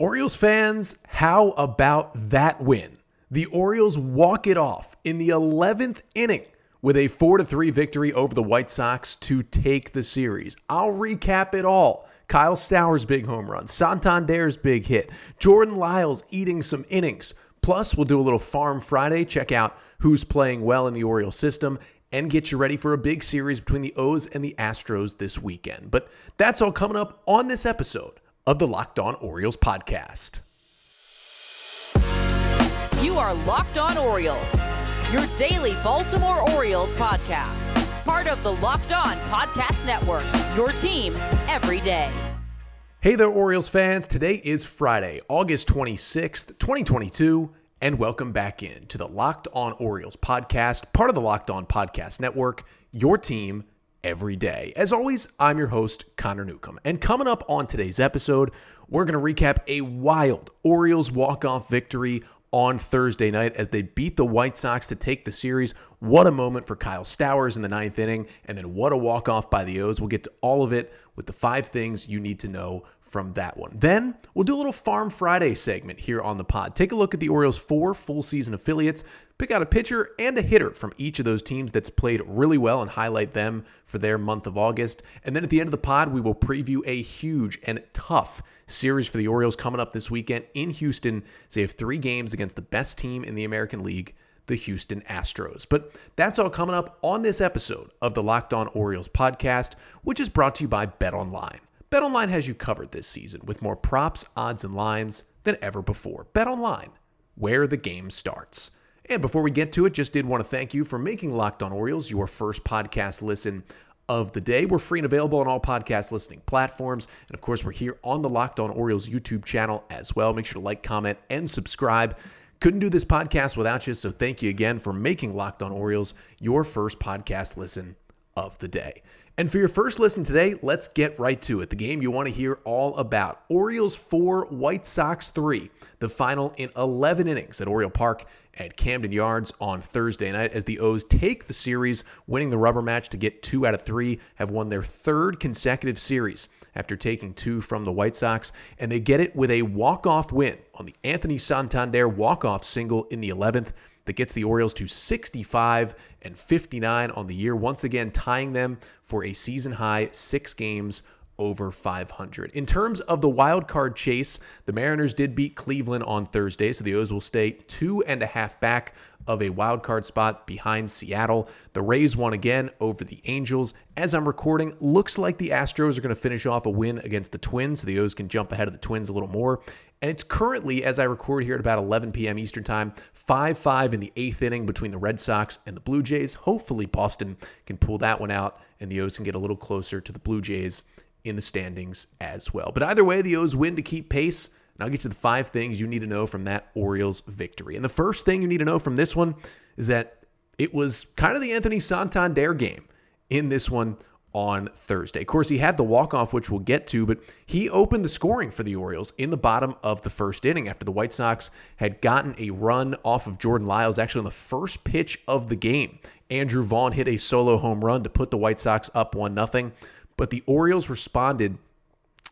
Orioles fans, how about that win? The Orioles walk it off in the 11th inning with a 4 3 victory over the White Sox to take the series. I'll recap it all. Kyle Stowers' big home run, Santander's big hit, Jordan Lyles eating some innings. Plus, we'll do a little Farm Friday, check out who's playing well in the Orioles system, and get you ready for a big series between the O's and the Astros this weekend. But that's all coming up on this episode of the Locked On Orioles podcast. You are Locked On Orioles, your daily Baltimore Orioles podcast. Part of the Locked On Podcast Network, your team every day. Hey there, Orioles fans. Today is Friday, August 26th, 2022, and welcome back in to the Locked On Orioles podcast, part of the Locked On Podcast Network, your team every day. As always, I'm your host, Connor Newcomb. And coming up on today's episode, we're going to recap a wild Orioles walk-off victory on Thursday night as they beat the White Sox to take the series. What a moment for Kyle Stowers in the ninth inning, and then what a walk-off by the O's. We'll get to all of it with the five things you need to know from that one. Then we'll do a little Farm Friday segment here on the pod. Take a look at the Orioles' four full season affiliates, pick out a pitcher and a hitter from each of those teams that's played really well and highlight them for their month of August. And then at the end of the pod, we will preview a huge and tough series for the Orioles coming up this weekend in Houston. So they have three games against the best team in the American League the Houston Astros. But that's all coming up on this episode of the Locked On Orioles podcast, which is brought to you by Bet Online. BetOnline has you covered this season with more props, odds, and lines than ever before. BetOnline, where the game starts. And before we get to it, just did want to thank you for making Locked On Orioles your first podcast listen of the day. We're free and available on all podcast listening platforms. And of course, we're here on the Locked On Orioles YouTube channel as well. Make sure to like, comment, and subscribe. Couldn't do this podcast without you, so thank you again for making Locked On Orioles your first podcast listen of the day. And for your first listen today, let's get right to it. The game you want to hear all about Orioles 4, White Sox 3, the final in 11 innings at Oriole Park at Camden Yards on Thursday night as the O's take the series, winning the rubber match to get two out of three, have won their third consecutive series after taking two from the White Sox, and they get it with a walk-off win on the Anthony Santander walk-off single in the 11th that gets the Orioles to 65 and 59 on the year, once again tying them for a season high six games over 500. In terms of the wild card chase, the Mariners did beat Cleveland on Thursday, so the O's will stay two and a half back of a wild card spot behind Seattle. The Rays won again over the Angels. As I'm recording, looks like the Astros are going to finish off a win against the Twins, so the O's can jump ahead of the Twins a little more. And it's currently, as I record here at about 11 p.m. Eastern Time, 5 5 in the eighth inning between the Red Sox and the Blue Jays. Hopefully, Boston can pull that one out and the O's can get a little closer to the Blue Jays in the standings as well. But either way, the O's win to keep pace. And I'll get to the five things you need to know from that Orioles victory. And the first thing you need to know from this one is that it was kind of the Anthony Santander game in this one on Thursday. Of course, he had the walk-off, which we'll get to, but he opened the scoring for the Orioles in the bottom of the first inning after the White Sox had gotten a run off of Jordan Lyles actually on the first pitch of the game. Andrew Vaughn hit a solo home run to put the White Sox up 1 0. But the Orioles responded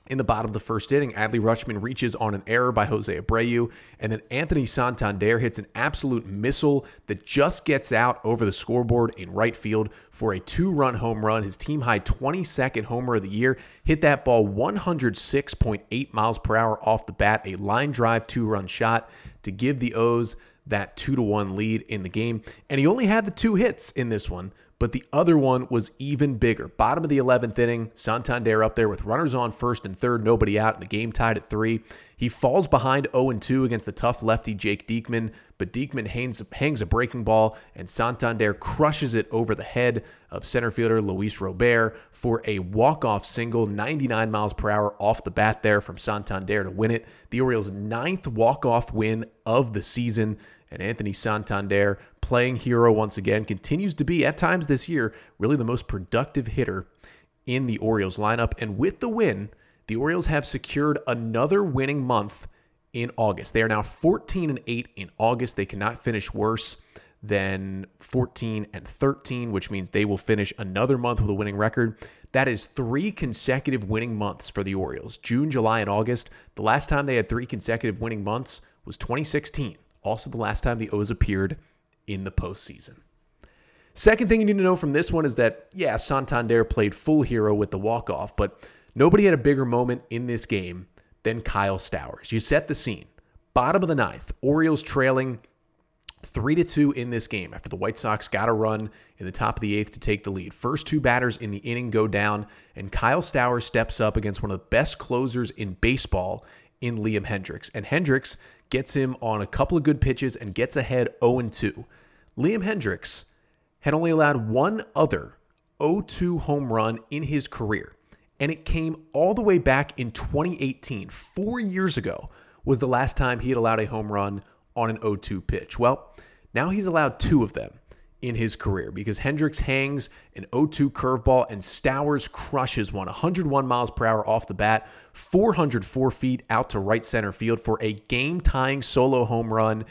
in the bottom of the first inning, Adley Rutschman reaches on an error by Jose Abreu, and then Anthony Santander hits an absolute missile that just gets out over the scoreboard in right field for a two run home run. His team high 22nd homer of the year. Hit that ball 106.8 miles per hour off the bat, a line drive two run shot to give the O's that two to one lead in the game. And he only had the two hits in this one, but the other one was even bigger. Bottom of the 11th inning, Santander up there with runners on first and third, nobody out, and the game tied at three. He falls behind 0 2 against the tough lefty Jake Diekman, but Diekman hangs, hangs a breaking ball, and Santander crushes it over the head of center fielder Luis Robert for a walk-off single, 99 miles per hour off the bat there from Santander to win it. The Orioles' ninth walk-off win of the season. And Anthony Santander, playing hero once again, continues to be, at times this year, really the most productive hitter in the Orioles lineup. And with the win, the Orioles have secured another winning month in August. They are now 14 and 8 in August. They cannot finish worse than 14 and 13, which means they will finish another month with a winning record. That is three consecutive winning months for the Orioles June, July, and August. The last time they had three consecutive winning months was 2016, also the last time the O's appeared in the postseason. Second thing you need to know from this one is that, yeah, Santander played full hero with the walk-off, but nobody had a bigger moment in this game than Kyle Stowers. You set the scene. Bottom of the ninth, Orioles trailing three to two in this game after the White Sox got a run in the top of the eighth to take the lead. First two batters in the inning go down, and Kyle Stowers steps up against one of the best closers in baseball in Liam Hendriks. And Hendriks gets him on a couple of good pitches and gets ahead 0 2. Liam Hendriks had only allowed one other 0 2 home run in his career. And it came all the way back in 2018, four years ago, was the last time he had allowed a home run on an 0 2 pitch. Well, now he's allowed two of them in his career because Hendriks hangs an 0-2 curveball and Stowers crushes one 101 miles per hour off the bat, 404 feet out to right center field for a game-tying solo home run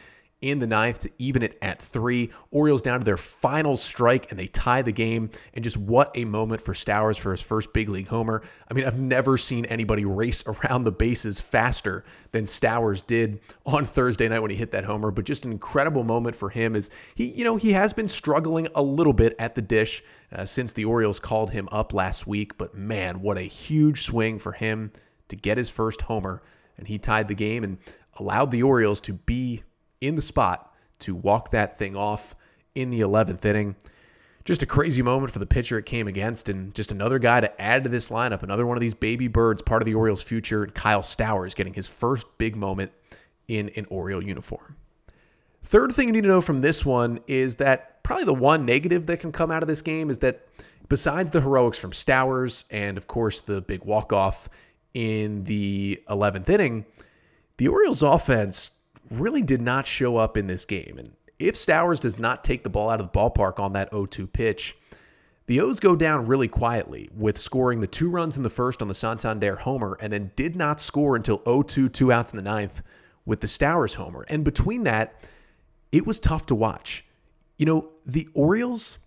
in the ninth to even it at three. Orioles down to their final strike and they tie the game. And just what a moment for Stowers for his first big league homer. I mean, I've never seen anybody race around the bases faster than Stowers did on Thursday night when he hit that homer. But just an incredible moment for him as he, you know, he has been struggling a little bit at the dish uh, since the Orioles called him up last week. But man, what a huge swing for him to get his first homer. And he tied the game and allowed the Orioles to be in the spot to walk that thing off in the 11th inning. Just a crazy moment for the pitcher it came against, and just another guy to add to this lineup. Another one of these baby birds, part of the Orioles' future. Kyle Stowers getting his first big moment in an Oriole uniform. Third thing you need to know from this one is that probably the one negative that can come out of this game is that besides the heroics from Stowers and, of course, the big walk off in the 11th inning, the Orioles' offense really did not show up in this game. And if Stowers does not take the ball out of the ballpark on that 0 2 pitch, the O's go down really quietly with scoring the two runs in the first on the Santander homer and then did not score until 0 2, two outs in the ninth with the Stowers homer. And between that, it was tough to watch. You know, the Orioles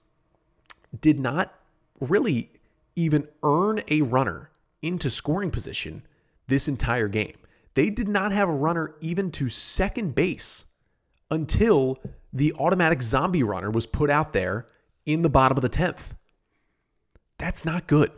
did not really even earn a runner into scoring position this entire game. They did not have a runner even to second base until the automatic zombie runner was put out there in the bottom of the 10th. That's not good.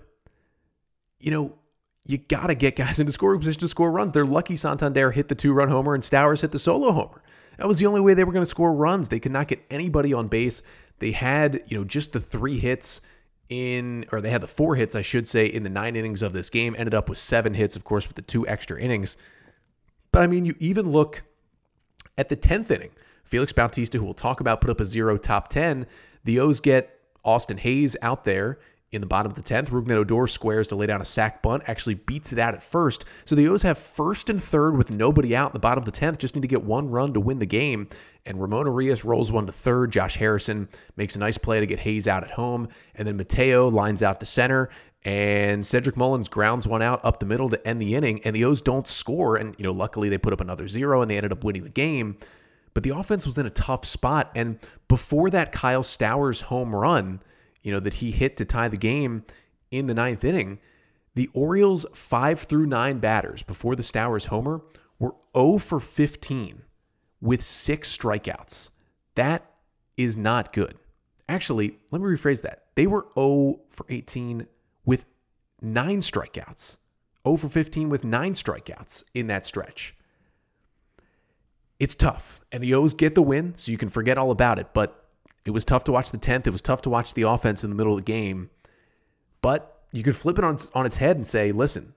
You know, you got to get guys into scoring position to score runs. They're lucky Santander hit the two run homer and Stowers hit the solo homer. That was the only way they were going to score runs. They could not get anybody on base. They had, you know, just the three hits in, or they had the four hits, I should say, in the nine innings of this game. Ended up with seven hits, of course, with the two extra innings. But I mean, you even look at the 10th inning. Felix Bautista, who we'll talk about, put up a zero top 10. The O's get Austin Hays out there in the bottom of the 10th. Rougned Odor squares to lay down a sac bunt, actually beats it out at first. So the O's have first and third with nobody out in the bottom of the 10th, just need to get one run to win the game. And Ramon Urias rolls one to third. Josh Harrison makes a nice play to get Hays out at home. And then Mateo lines out to center and Cedric Mullins grounds one out up the middle to end the inning, and the O's don't score. And, you know, luckily they put up another zero and they ended up winning the game. But the offense was in a tough spot. And before that Kyle Stowers home run, you know, that he hit to tie the game in the ninth inning, the Orioles' five through nine batters before the Stowers homer were 0 for 15 with six strikeouts. That is not good. Actually, let me rephrase that. They were 0 for 18 with nine strikeouts, 0 for 15 with nine strikeouts in that stretch. It's tough, and the O's get the win, so you can forget all about it. But it was tough to watch the 10th. It was tough to watch the offense in the middle of the game. But you could flip it on, on its head and say, listen,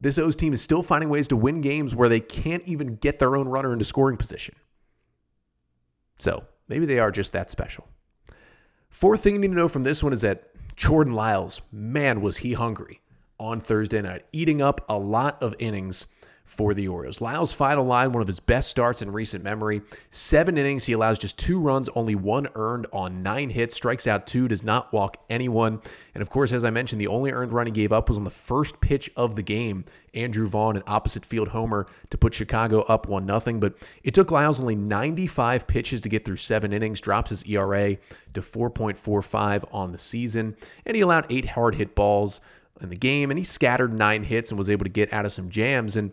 this O's team is still finding ways to win games where they can't even get their own runner into scoring position. So maybe they are just that special. Fourth thing you need to know from this one is that Jordan Lyles, man, was he hungry on Thursday night, eating up a lot of innings for the Orioles. Lyles' final line, one of his best starts in recent memory. Seven innings, he allows just two runs, only one earned on nine hits, strikes out two, does not walk anyone. And of course, as I mentioned, the only earned run he gave up was on the first pitch of the game. Andrew Vaughn, an opposite field homer, to put Chicago up 1 0. But it took Lyles only 95 pitches to get through seven innings, drops his ERA to 4.45 on the season. And he allowed eight hard hit balls in the game, and he scattered nine hits and was able to get out of some jams. And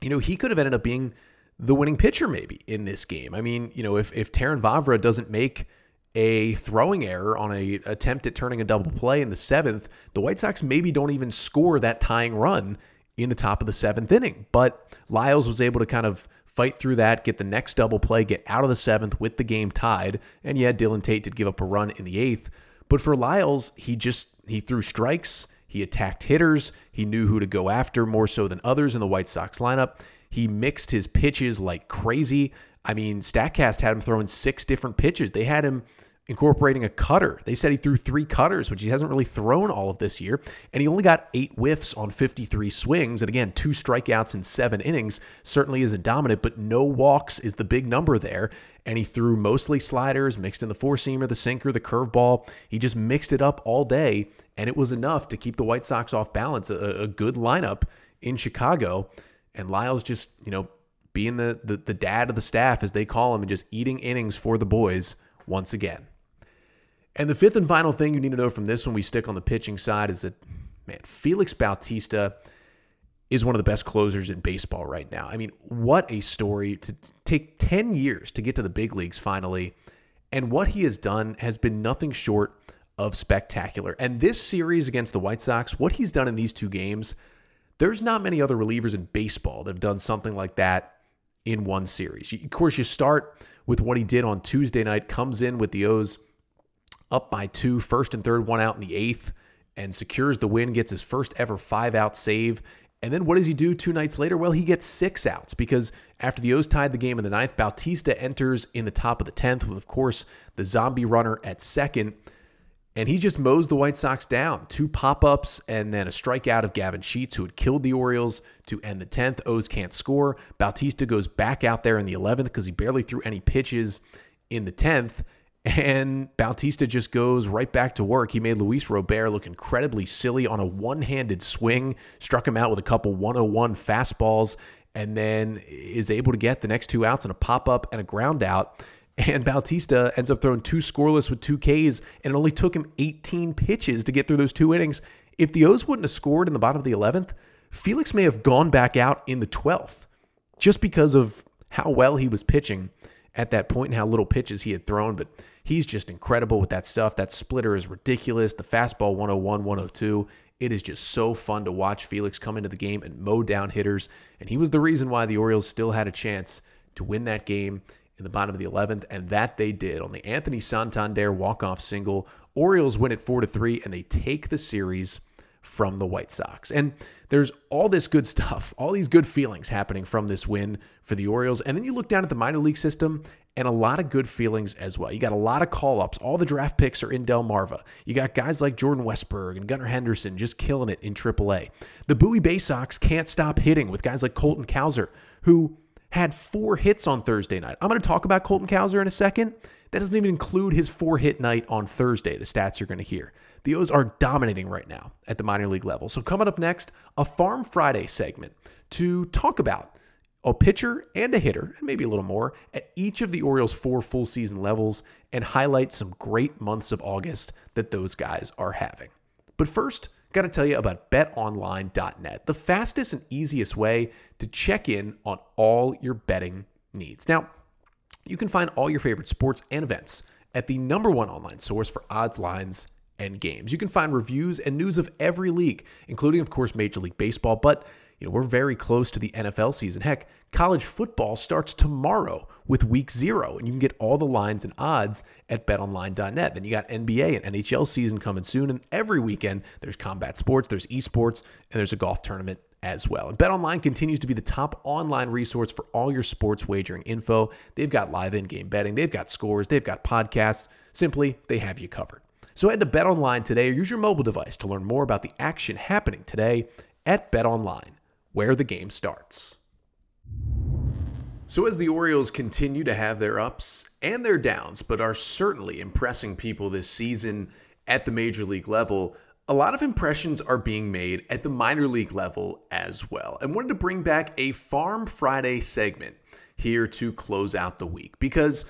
you know, he could have ended up being the winning pitcher maybe in this game. I mean, you know, if if Terrin Vavra doesn't make a throwing error on a attempt at turning a double play in the seventh, the White Sox maybe don't even score that tying run in the top of the seventh inning. But Lyles was able to kind of fight through that, get the next double play, get out of the seventh with the game tied. And yeah, Dylan Tate did give up a run in the eighth. But for Lyles, he just he threw strikes. He attacked hitters. He knew who to go after more so than others in the White Sox lineup. He mixed his pitches like crazy. I mean, StatCast had him throwing six different pitches. They had him incorporating a cutter. They said he threw three cutters, which he hasn't really thrown all of this year. And he only got eight whiffs on 53 swings. And again, two strikeouts in seven innings certainly isn't dominant, but no walks is the big number there. And he threw mostly sliders, mixed in the four seamer, the sinker, the curveball. He just mixed it up all day. And it was enough to keep the White Sox off balance. A, a good lineup in Chicago. And Lyles just, you know, being the, the the dad of the staff, as they call him, and just eating innings for the boys once again. And the fifth and final thing you need to know from this when we stick on the pitching side is that, man, Felix Bautista is one of the best closers in baseball right now. I mean, what a story to take 10 years to get to the big leagues finally. And what he has done has been nothing short of spectacular. And this series against the White Sox, what he's done in these two games, there's not many other relievers in baseball that have done something like that in one series. Of course, you start with what he did on Tuesday night, comes in with the O's up by two, first and third, one out in the eighth, and secures the win, gets his first ever five out save. And then what does he do two nights later? Well, he gets six outs because after the O's tied the game in the ninth, Bautista enters in the top of the 10th with, of course, the zombie runner at second. And he just mows the White Sox down. Two pop ups and then a strikeout of Gavin Sheets, who had killed the Orioles to end the 10th. O's can't score. Bautista goes back out there in the 11th because he barely threw any pitches in the 10th. And Bautista just goes right back to work. He made Luis Robert look incredibly silly on a one handed swing, struck him out with a couple 101 fastballs, and then is able to get the next two outs and a pop up and a ground out. And Bautista ends up throwing two scoreless with two Ks, and it only took him 18 pitches to get through those two innings. If the O's wouldn't have scored in the bottom of the 11th, Felix may have gone back out in the 12th just because of how well he was pitching at that point and how little pitches he had thrown. But He's just incredible with that stuff. That splitter is ridiculous. The fastball 101, 102. It is just so fun to watch Felix come into the game and mow down hitters. And he was the reason why the Orioles still had a chance to win that game in the bottom of the 11th, and that they did on the Anthony Santander walk-off single. Orioles win it four to three, and they take the series from the White Sox. And there's all this good stuff, all these good feelings happening from this win for the Orioles. And then you look down at the minor league system, and a lot of good feelings as well. You got a lot of call ups. All the draft picks are in Delmarva. You got guys like Jordan Westburg and Gunnar Henderson just killing it in AAA. The Bowie Bay Sox can't stop hitting with guys like Colton Cowser, who had four hits on Thursday night. I'm going to talk about Colton Cowser in a second. That doesn't even include his four hit night on Thursday, the stats you're going to hear. The O's are dominating right now at the minor league level. So, coming up next, a Farm Friday segment to talk about a pitcher and a hitter, and maybe a little more, at each of the Orioles' four full season levels and highlight some great months of August that those guys are having. But first, got to tell you about betonline.net, the fastest and easiest way to check in on all your betting needs. Now, you can find all your favorite sports and events at the number one online source for odds, lines, and games. You can find reviews and news of every league, including, of course, Major League Baseball, but you know, we're very close to the NFL season. Heck, college football starts tomorrow with week zero, and you can get all the lines and odds at betonline.net. Then you got NBA and NHL season coming soon, and every weekend there's combat sports, there's esports, and there's a golf tournament as well. And BetOnline continues to be the top online resource for all your sports wagering info. They've got live in-game betting, they've got scores, they've got podcasts. Simply, they have you covered. So head to BetOnline today or use your mobile device to learn more about the action happening today at BetOnline where the game starts. So, as the Orioles continue to have their ups and their downs, but are certainly impressing people this season at the major league level, a lot of impressions are being made at the minor league level as well. And wanted to bring back a Farm Friday segment here to close out the week because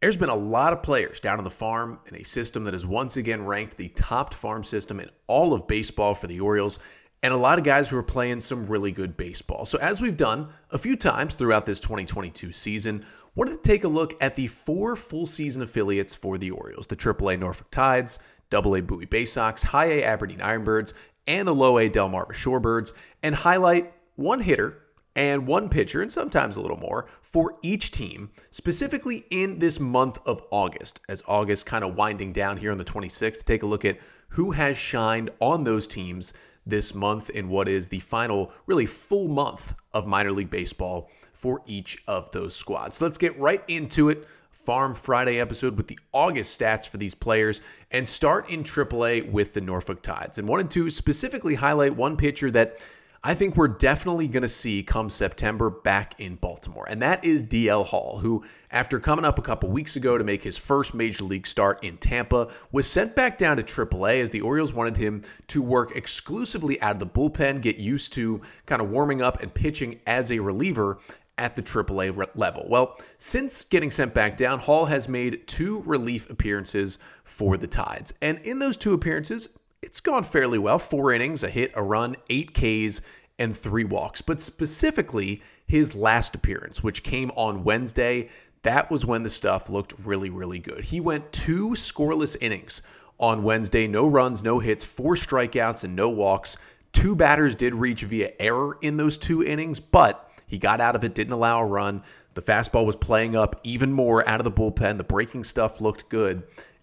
there's been a lot of players down on the farm in a system that has once again ranked the top farm system in all of baseball for the Orioles and a lot of guys who are playing some really good baseball. So, as we've done a few times throughout this 2022 season, wanted to take a look at the four full season affiliates for the Orioles the AAA Norfolk Tides, AA Bowie Bay Sox, High A Aberdeen Ironbirds, and the Low A Delmarva Shorebirds, and highlight one hitter and one pitcher, and sometimes a little more, for each team, specifically in this month of August, as August kind of winding down here on the 26th, to take a look at who has shined on those teams this month in what is the final, really full month of minor league baseball for each of those squads. So let's get right into it. Farm Friday episode with the August stats for these players and start in AAA with the Norfolk Tides. And wanted to specifically highlight one pitcher that I think we're definitely going to see come September back in Baltimore. And that is DL Hall, who, after coming up a couple weeks ago to make his first major league start in Tampa, was sent back down to AAA as the Orioles wanted him to work exclusively out of the bullpen, get used to kind of warming up and pitching as a reliever at the AAA level. Well, since getting sent back down, Hall has made two relief appearances for the Tides. And in those two appearances, it's gone fairly well. Four innings, a hit, a run, eight Ks, and three walks. But specifically, his last appearance, which came on Wednesday, that was when the stuff looked really, really good. He went two scoreless innings on Wednesday no runs, no hits, four strikeouts, and no walks. Two batters did reach via error in those two innings, but he got out of it, didn't allow a run. The fastball was playing up even more out of the bullpen. The breaking stuff looked good.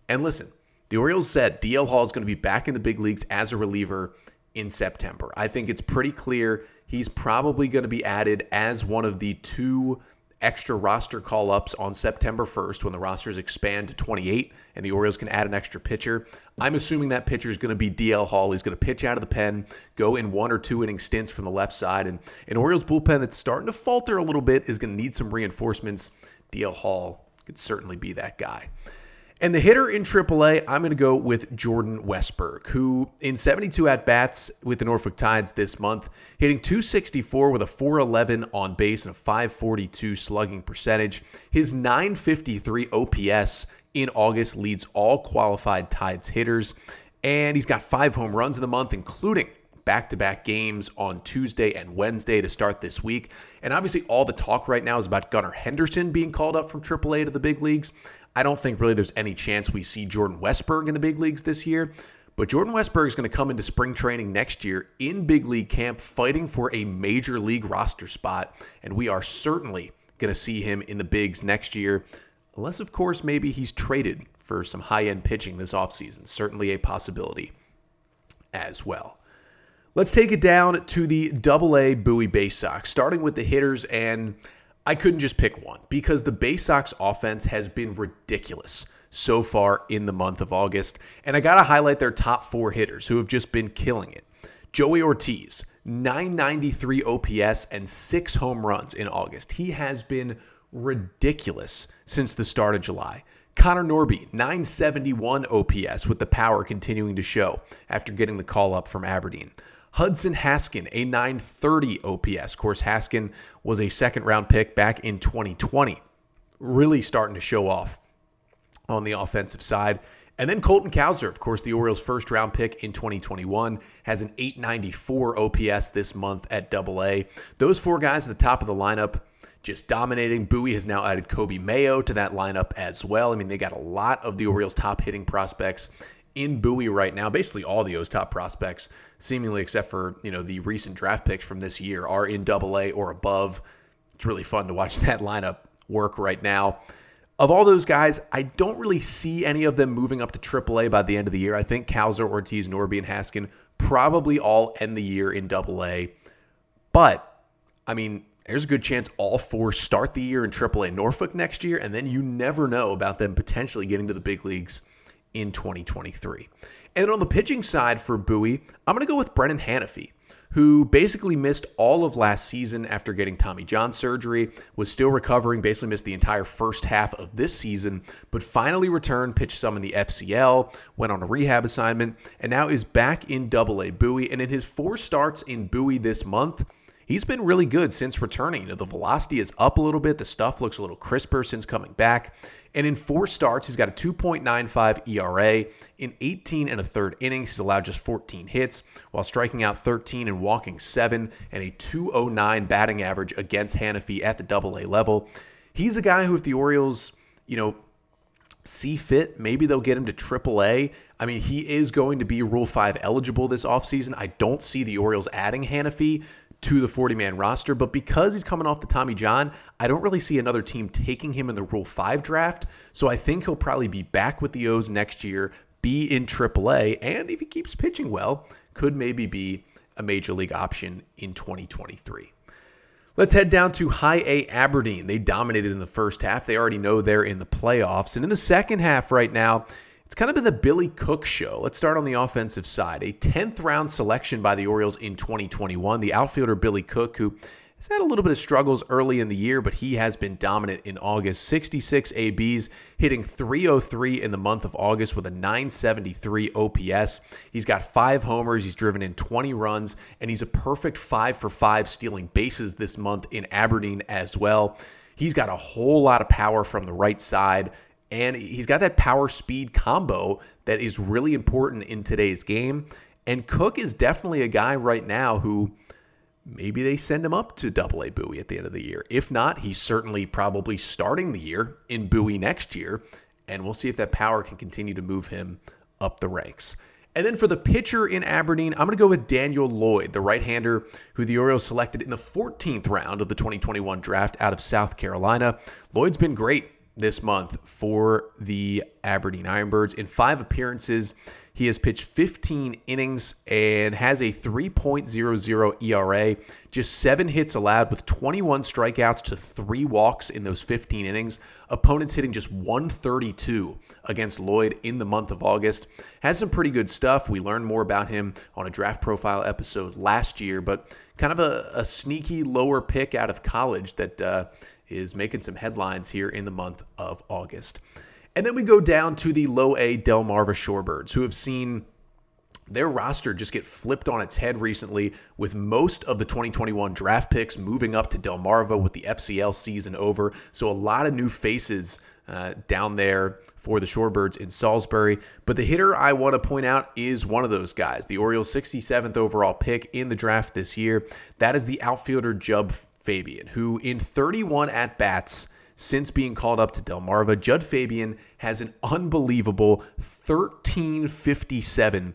And listen, the Orioles said DL Hall is going to be back in the big leagues as a reliever in September. I think it's pretty clear he's probably going to be added as one of the two extra roster call ups on September 1st when the rosters expand to 28 and the Orioles can add an extra pitcher. I'm assuming that pitcher is going to be DL Hall. He's going to pitch out of the pen, go in one or two inning stints from the left side. And an Orioles bullpen that's starting to falter a little bit is going to need some reinforcements. DL Hall could certainly be that guy. And the hitter in AAA, I'm going to go with Jordan Westburg, who in 72 at bats with the Norfolk Tides this month, hitting 264 with a 411 on base and a 542 slugging percentage. His 953 OPS in August leads all qualified Tides hitters. And he's got five home runs in the month, including back to back games on Tuesday and Wednesday to start this week. And obviously, all the talk right now is about Gunnar Henderson being called up from AAA to the big leagues. I don't think really there's any chance we see Jordan Westburg in the big leagues this year. But Jordan Westburg is going to come into spring training next year in big league camp fighting for a major league roster spot. And we are certainly going to see him in the bigs next year. Unless, of course, maybe he's traded for some high end pitching this offseason. Certainly a possibility as well. Let's take it down to the double A Bowie Bay Sox, starting with the hitters. And I couldn't just pick one because the Bay Sox offense has been ridiculous so far in the month of August. And I got to highlight their top four hitters who have just been killing it. Joey Ortiz, 993 OPS and six home runs in August. He has been ridiculous since the start of July. Connor Norby, 971 OPS with the power continuing to show after getting the call up from Aberdeen. Hudson Haskin, a 930 OPS. Of course, Haskin was a second round pick back in 2020. Really starting to show off on the offensive side. And then Colton Cowser, of course, the Orioles' first round pick in 2021, has an 894 OPS this month at Double A. Those four guys at the top of the lineup just dominating. Bowie has now added Coby Mayo to that lineup as well. I mean, they got a lot of the Orioles' top hitting prospects in Bowie right now. Basically, all the O's top prospects, seemingly except for you know the recent draft picks from this year, are in Double A or above. It's really fun to watch that lineup work right now. Of all those guys, I don't really see any of them moving up to AAA by the end of the year. I think Cowser, Ortiz, Norby, and Haskin probably all end the year in Double A. But I mean, there's a good chance all four start the year in AAA Norfolk next year, and then you never know about them potentially getting to the big leagues in 2023. And on the pitching side for Bowie, I'm going to go with Brennan Hanifee, who basically missed all of last season after getting Tommy John surgery, was still recovering, basically missed the entire first half of this season, but finally returned, pitched some in the FCL, went on a rehab assignment, and now is back in Double A Bowie. And in his four starts in Bowie this month, he's been really good since returning. You know, the velocity is up a little bit. The stuff looks a little crisper since coming back. And in four starts, he's got a 2.95 ERA. In 18 and a third innings, he's allowed just 14 hits while striking out 13 and walking seven, and a 209 batting average against Hanifee at the double A level. He's a guy who, if the Orioles, you know, see fit, maybe they'll get him to triple A. I mean, he is going to be Rule 5 eligible this offseason. I don't see the Orioles adding Hanifee to the 40 man roster. But because he's coming off the Tommy John, I don't really see another team taking him in the Rule 5 draft. So I think he'll probably be back with the O's next year, be in AAA, and if he keeps pitching well, could maybe be a major league option in 2023. Let's head down to high A Aberdeen. They dominated in the first half. They already know they're in the playoffs. And in the second half, right now, it's kind of been the Billy Cook show. Let's start on the offensive side. A 10th round selection by the Orioles in 2021. The outfielder Billy Cook, who has had a little bit of struggles early in the year, but he has been dominant in August. 66 ABs, hitting 303 in the month of August with a 973 OPS. He's got five homers, he's driven in 20 runs, and he's a perfect five for five stealing bases this month in Aberdeen as well. He's got a whole lot of power from the right side. And he's got that power speed combo that is really important in today's game. And Cook is definitely a guy right now who maybe they send him up to double A Bowie at the end of the year. If not, he's certainly probably starting the year in Bowie next year. And we'll see if that power can continue to move him up the ranks. And then for the pitcher in Aberdeen, I'm going to go with Daniel Lloyd, the right hander who the Orioles selected in the 14th round of the 2021 draft out of South Carolina. Lloyd's been great this month for the Aberdeen Ironbirds. In five appearances, he has pitched 15 innings and has a 3.00 ERA, just seven hits allowed with 21 strikeouts to three walks in those 15 innings. Opponents hitting just 132 against Lloyd in the month of August. Has some pretty good stuff. We learned more about him on a draft profile episode last year, but kind of a, a sneaky lower pick out of college that uh, is making some headlines here in the month of August. And then we go down to the low A Delmarva Shorebirds, who have seen their roster just get flipped on its head recently with most of the 2021 draft picks moving up to Delmarva with the FCL season over. So a lot of new faces uh, down there for the Shorebirds in Salisbury. But the hitter I want to point out is one of those guys, the Orioles' 67th overall pick in the draft this year. That is the outfielder Jud Fabian, who in 31 at bats since being called up to Delmarva, Jud Fabian has an unbelievable 1357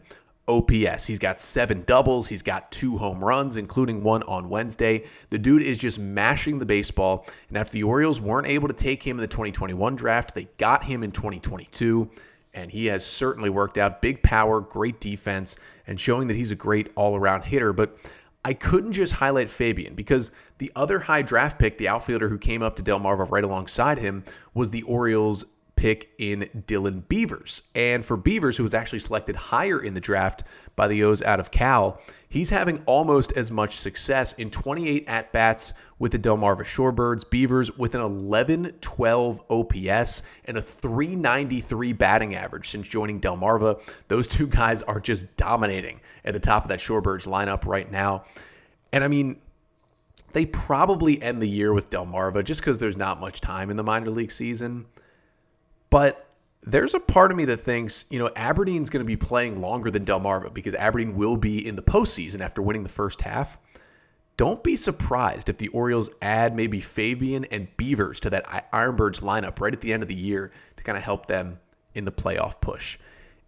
OPS. He's got seven doubles. He's got two home runs, including one on Wednesday. The dude is just mashing the baseball. And after the Orioles weren't able to take him in the 2021 draft, they got him in 2022. And he has certainly worked out. Big power, great defense, and showing that he's a great all around hitter. But I couldn't just highlight Fabian because the other high draft pick, the outfielder who came up to Delmarva right alongside him, was the Orioles pick in Dylan Beavers. And for Beavers, who was actually selected higher in the draft by the O's out of Cal, he's having almost as much success in 28 at bats with the Delmarva Shorebirds. Beavers with an 11 12 OPS and a 393 batting average since joining Delmarva. Those two guys are just dominating at the top of that Shorebirds lineup right now. And I mean, they probably end the year with Delmarva just because there's not much time in the minor league season. But there's a part of me that thinks, you know, Aberdeen's going to be playing longer than Delmarva because Aberdeen will be in the postseason after winning the first half. Don't be surprised if the Orioles add maybe Fabian and Beavers to that Ironbirds lineup right at the end of the year to kind of help them in the playoff push.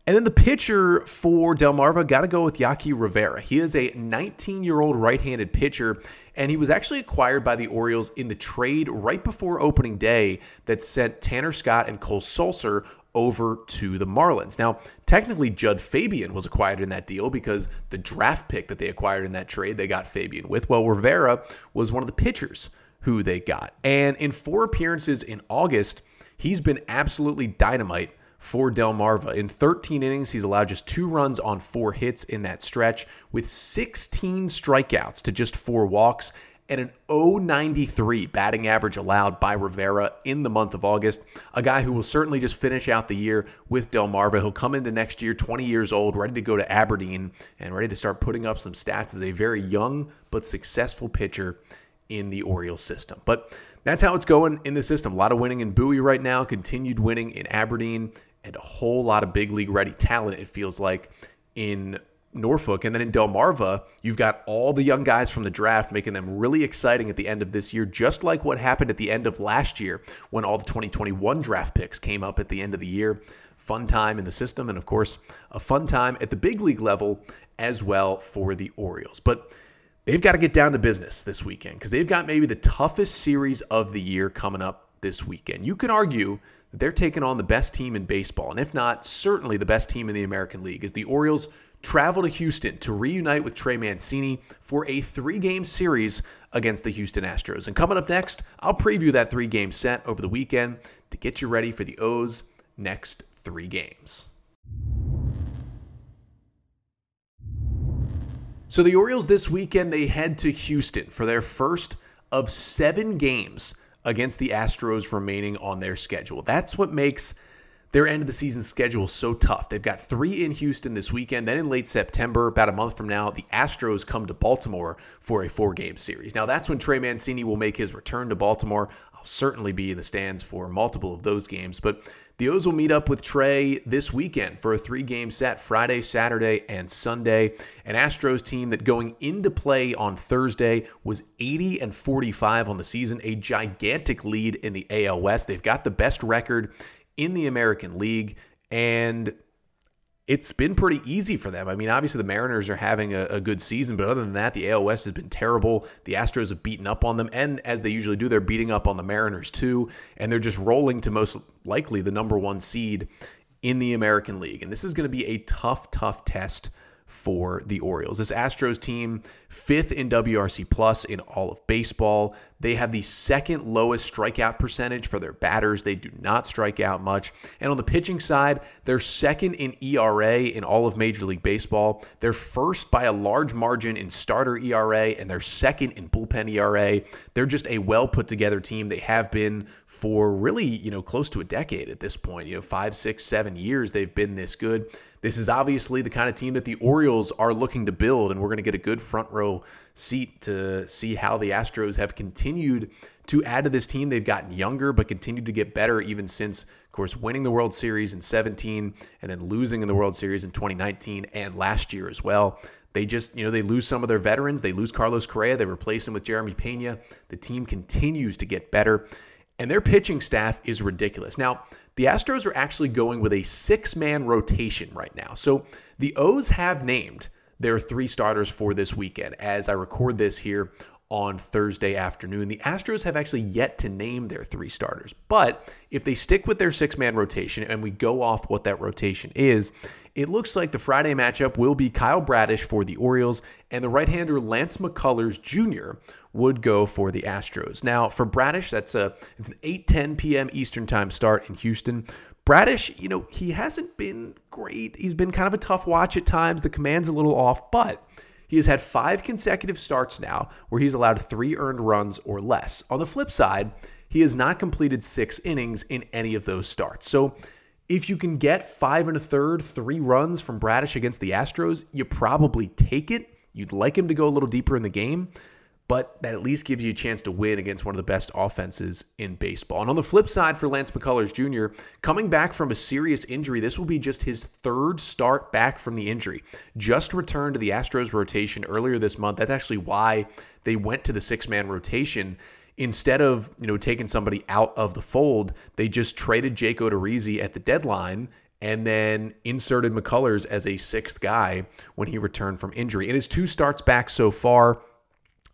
And then the pitcher for Delmarva got to go with Yaqui Rivera. He is a 19 year old right handed pitcher, and he was actually acquired by the Orioles in the trade right before opening day that sent Tanner Scott and Cole Sulser over to the Marlins. Now, technically, Jud Fabian was acquired in that deal because the draft pick that they acquired in that trade, they got Fabian with. Well, Rivera was one of the pitchers who they got. And in four appearances in August, he's been absolutely dynamite for Delmarva. In 13 innings, he's allowed just two runs on four hits in that stretch, with 16 strikeouts to just four walks and an 093 batting average allowed by Rivera in the month of August. A guy who will certainly just finish out the year with Delmarva. He'll come into next year 20 years old, ready to go to Aberdeen and ready to start putting up some stats as a very young but successful pitcher in the Orioles system. But that's how it's going in the system. A lot of winning in Bowie right now, continued winning in Aberdeen, and a whole lot of big league ready talent, it feels like, in Norfolk. And then in Delmarva, you've got all the young guys from the draft making them really exciting at the end of this year, just like what happened at the end of last year when all the 2021 draft picks came up at the end of the year. Fun time in the system, and of course, a fun time at the big league level as well for the Orioles. But they've got to get down to business this weekend because they've got maybe the toughest series of the year coming up this weekend. You can argue that they're taking on the best team in baseball, and if not, certainly the best team in the American League, as the Orioles travel to Houston to reunite with Trey Mancini for a three game series against the Houston Astros. And coming up next, I'll preview that three game set over the weekend to get you ready for the O's next three games. So the Orioles this weekend, they head to Houston for their first of seven games against the Astros remaining on their schedule. That's what makes their end of the season schedule so tough. They've got three in Houston this weekend. Then in late September, about a month from now, the Astros come to Baltimore for a four game series. Now, that's when Trey Mancini will make his return to Baltimore. I'll certainly be in the stands for multiple of those games. But the O's will meet up with Trey this weekend for a three game set Friday, Saturday, and Sunday. An Astros team that going into play on Thursday was 80 and 45 on the season, a gigantic lead in the AL West. They've got the best record in the American League. And it's been pretty easy for them. I mean, obviously the Mariners are having a, a, good season, but other than that, the AL West has been terrible. The Astros have beaten up on them, and as they usually do, they're beating up on the Mariners too, and they're just rolling to most likely the number one seed in the American League. And this is going to be a tough, tough test for the Orioles. This Astros team, fifth in WRC plus in all of baseball. They have the second lowest strikeout percentage for their batters. They do not strike out much. And on the pitching side, they're second in ERA in all of Major League Baseball. They're first by a large margin in starter ERA, and they're second in bullpen ERA. They're just a well put together team. They have been for really, you know, close to a decade at this point. You know, five, six, seven years they've been this good. This is obviously the kind of team that the Orioles are looking to build, and we're going to get a good front row seat to see how the Astros have continued to add to this team. They've gotten younger, but continued to get better even since, of course, winning the World Series in 17 and then losing in the World Series in 2019 and last year as well. They just, you know, they lose some of their veterans. They lose Carlos Correa. They replace him with Jeremy Pena. The team continues to get better, and their pitching staff is ridiculous. Now, the Astros are actually going with a six man rotation right now. So the O's have named their three starters for this weekend as I record this here on Thursday afternoon. The Astros have actually yet to name their three starters. But if they stick with their six man rotation and we go off what that rotation is, it looks like the Friday matchup will be Kyle Bradish for the Orioles and the right hander Lance McCullers Jr. would go for the Astros. Now, for Bradish, that's a it's an 8:10 p.m. Eastern Time start in Houston. Bradish, you know, he hasn't been great. He's been kind of a tough watch at times. The command's a little off, but he has had five consecutive starts now where he's allowed three earned runs or less. On the flip side, he has not completed six innings in any of those starts. So if you can get five and a third, three runs from Bradish against the Astros, you probably take it. You'd like him to go a little deeper in the game, but that at least gives you a chance to win against one of the best offenses in baseball. And on the flip side for Lance McCullers Jr., coming back from a serious injury, this will be just his third start back from the injury. Just returned to the Astros rotation earlier this month. That's actually why they went to the six man rotation instead of you know taking somebody out of the fold, they just traded Jake Odorizzi at the deadline and then inserted McCullers as a sixth guy when he returned from injury. In his two starts back so far,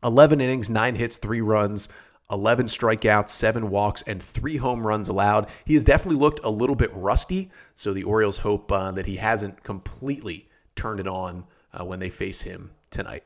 11 innings, nine hits, three runs. 11 strikeouts, seven walks, and three home runs allowed. He has definitely looked a little bit rusty, so the Orioles hope uh, that he hasn't completely turned it on uh, when they face him tonight.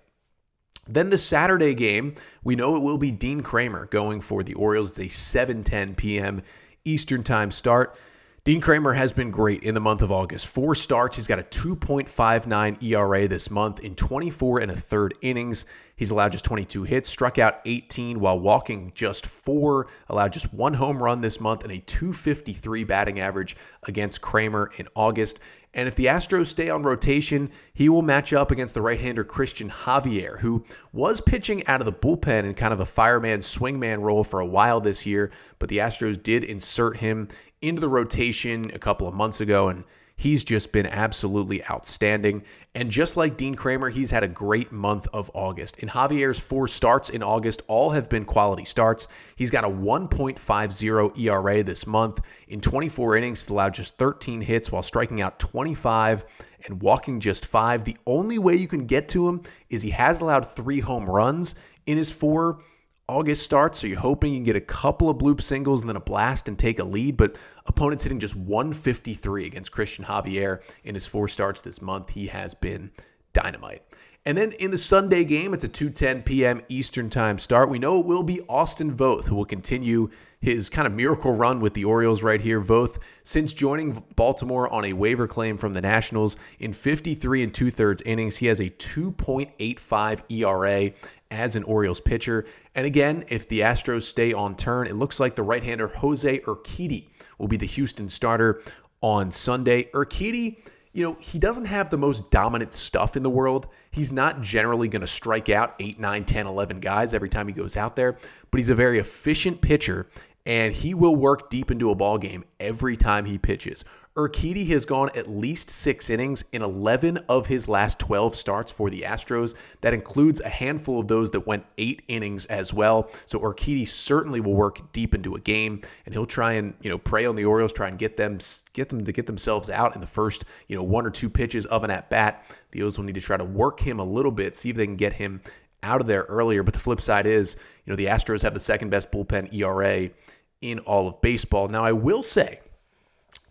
Then the Saturday game, we know it will be Dean Kremer going for the Orioles. It's a 7:10 p.m. Eastern Time start. Dean Kremer has been great in the month of August. Four starts. He's got a 2.59 ERA this month in 24 and a third innings. He's allowed just 22 hits, struck out 18 while walking just four, allowed just one home run this month, and a 253 batting average against Kremer in August. And if the Astros stay on rotation, he will match up against the right hander Cristian Javier, who was pitching out of the bullpen in kind of a fireman swingman role for a while this year. But the Astros did insert him into the rotation a couple of months ago, and he's just been absolutely outstanding. And just like Dean Kremer, he's had a great month of August. In Javier's four starts in August, all have been quality starts. He's got a 1.50 ERA this month. In 24 innings, he's allowed just 13 hits while striking out 25 and walking just five. The only way you can get to him is he has allowed three home runs in his four August starts, so you're hoping you can get a couple of bloop singles and then a blast and take a lead. But opponents hitting just 153 against Cristian Javier in his four starts this month. He has been dynamite. And then in the Sunday game, it's a 2:10 p.m. Eastern Time start. We know it will be Austin Voth who will continue his kind of miracle run with the Orioles right here. Voth, since joining Baltimore on a waiver claim from the Nationals in 53 and two thirds innings, he has a 2.85 ERA as an Orioles pitcher. And again, if the Astros stay on turn, it looks like the right-hander Jose Urquidy will be the Houston starter on Sunday. Urquidy, you know, he doesn't have the most dominant stuff in the world. He's not generally going to strike out 8, 9, 10, 11 guys every time he goes out there, but he's a very efficient pitcher and he will work deep into a ball game every time he pitches. Urquidy has gone at least six innings in 11 of his last 12 starts for the Astros. That includes a handful of those that went eight innings as well. So Urquidy certainly will work deep into a game, and he'll try and you know prey on the Orioles, try and get them get them to get themselves out in the first you know one or two pitches of an at bat. The O's will need to try to work him a little bit, see if they can get him out of there earlier. But the flip side is, you know, the Astros have the second best bullpen ERA in all of baseball. Now, I will say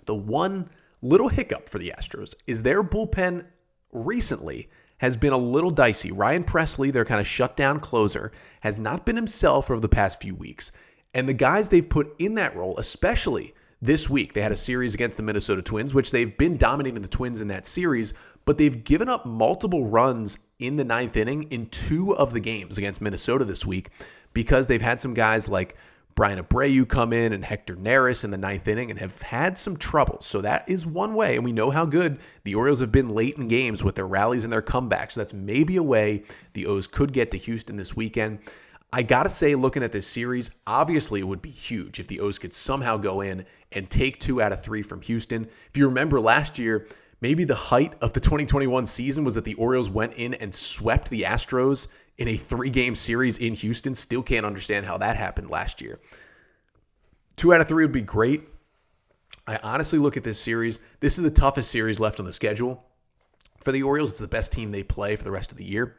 the one little hiccup for the Astros is their bullpen recently has been a little dicey. Ryan Pressly, their kind of shutdown closer, has not been himself over the past few weeks. And the guys they've put in that role, especially this week, they had a series against the Minnesota Twins, which they've been dominating the Twins in that series, but they've given up multiple runs in the ninth inning in two of the games against Minnesota this week because they've had some guys like Bryan Abreu come in and Hector Neris in the ninth inning and have had some trouble. So that is one way. And we know how good the Orioles have been late in games with their rallies and their comebacks. So that's maybe a way the O's could get to Houston this weekend. I got to say, looking at this series, obviously it would be huge if the O's could somehow go in and take two out of three from Houston. If you remember last year, maybe the height of the 2021 season was that the Orioles went in and swept the Astros in a three game series in Houston. Still can't understand how that happened last year. Two out of three would be great. I honestly look at this series. This is the toughest series left on the schedule. For the Orioles, it's the best team they play for the rest of the year.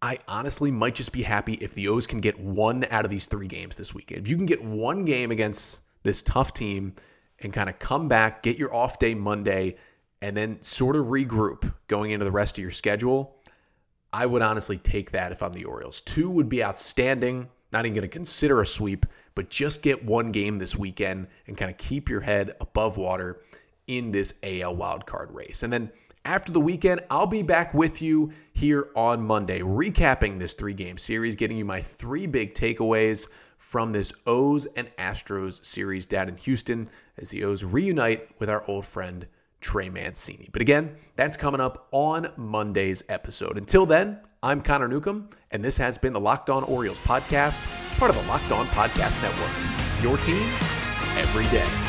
I honestly might just be happy if the O's can get one out of these three games this weekend. If you can get one game against this tough team and kind of come back, get your off day Monday, and then sort of regroup going into the rest of your schedule, I would honestly take that if I'm the Orioles. Two would be outstanding. Not even going to consider a sweep, but just get one game this weekend and kind of keep your head above water in this AL wildcard race. And then after the weekend, I'll be back with you here on Monday, recapping this three game series, getting you my three big takeaways from this O's and Astros series down in Houston as the O's reunite with our old friend Trey Mancini. But again, that's coming up on Monday's episode. Until then, I'm Connor Newcomb, and this has been the Locked On Orioles podcast, part of the Locked On Podcast Network. Your team every day.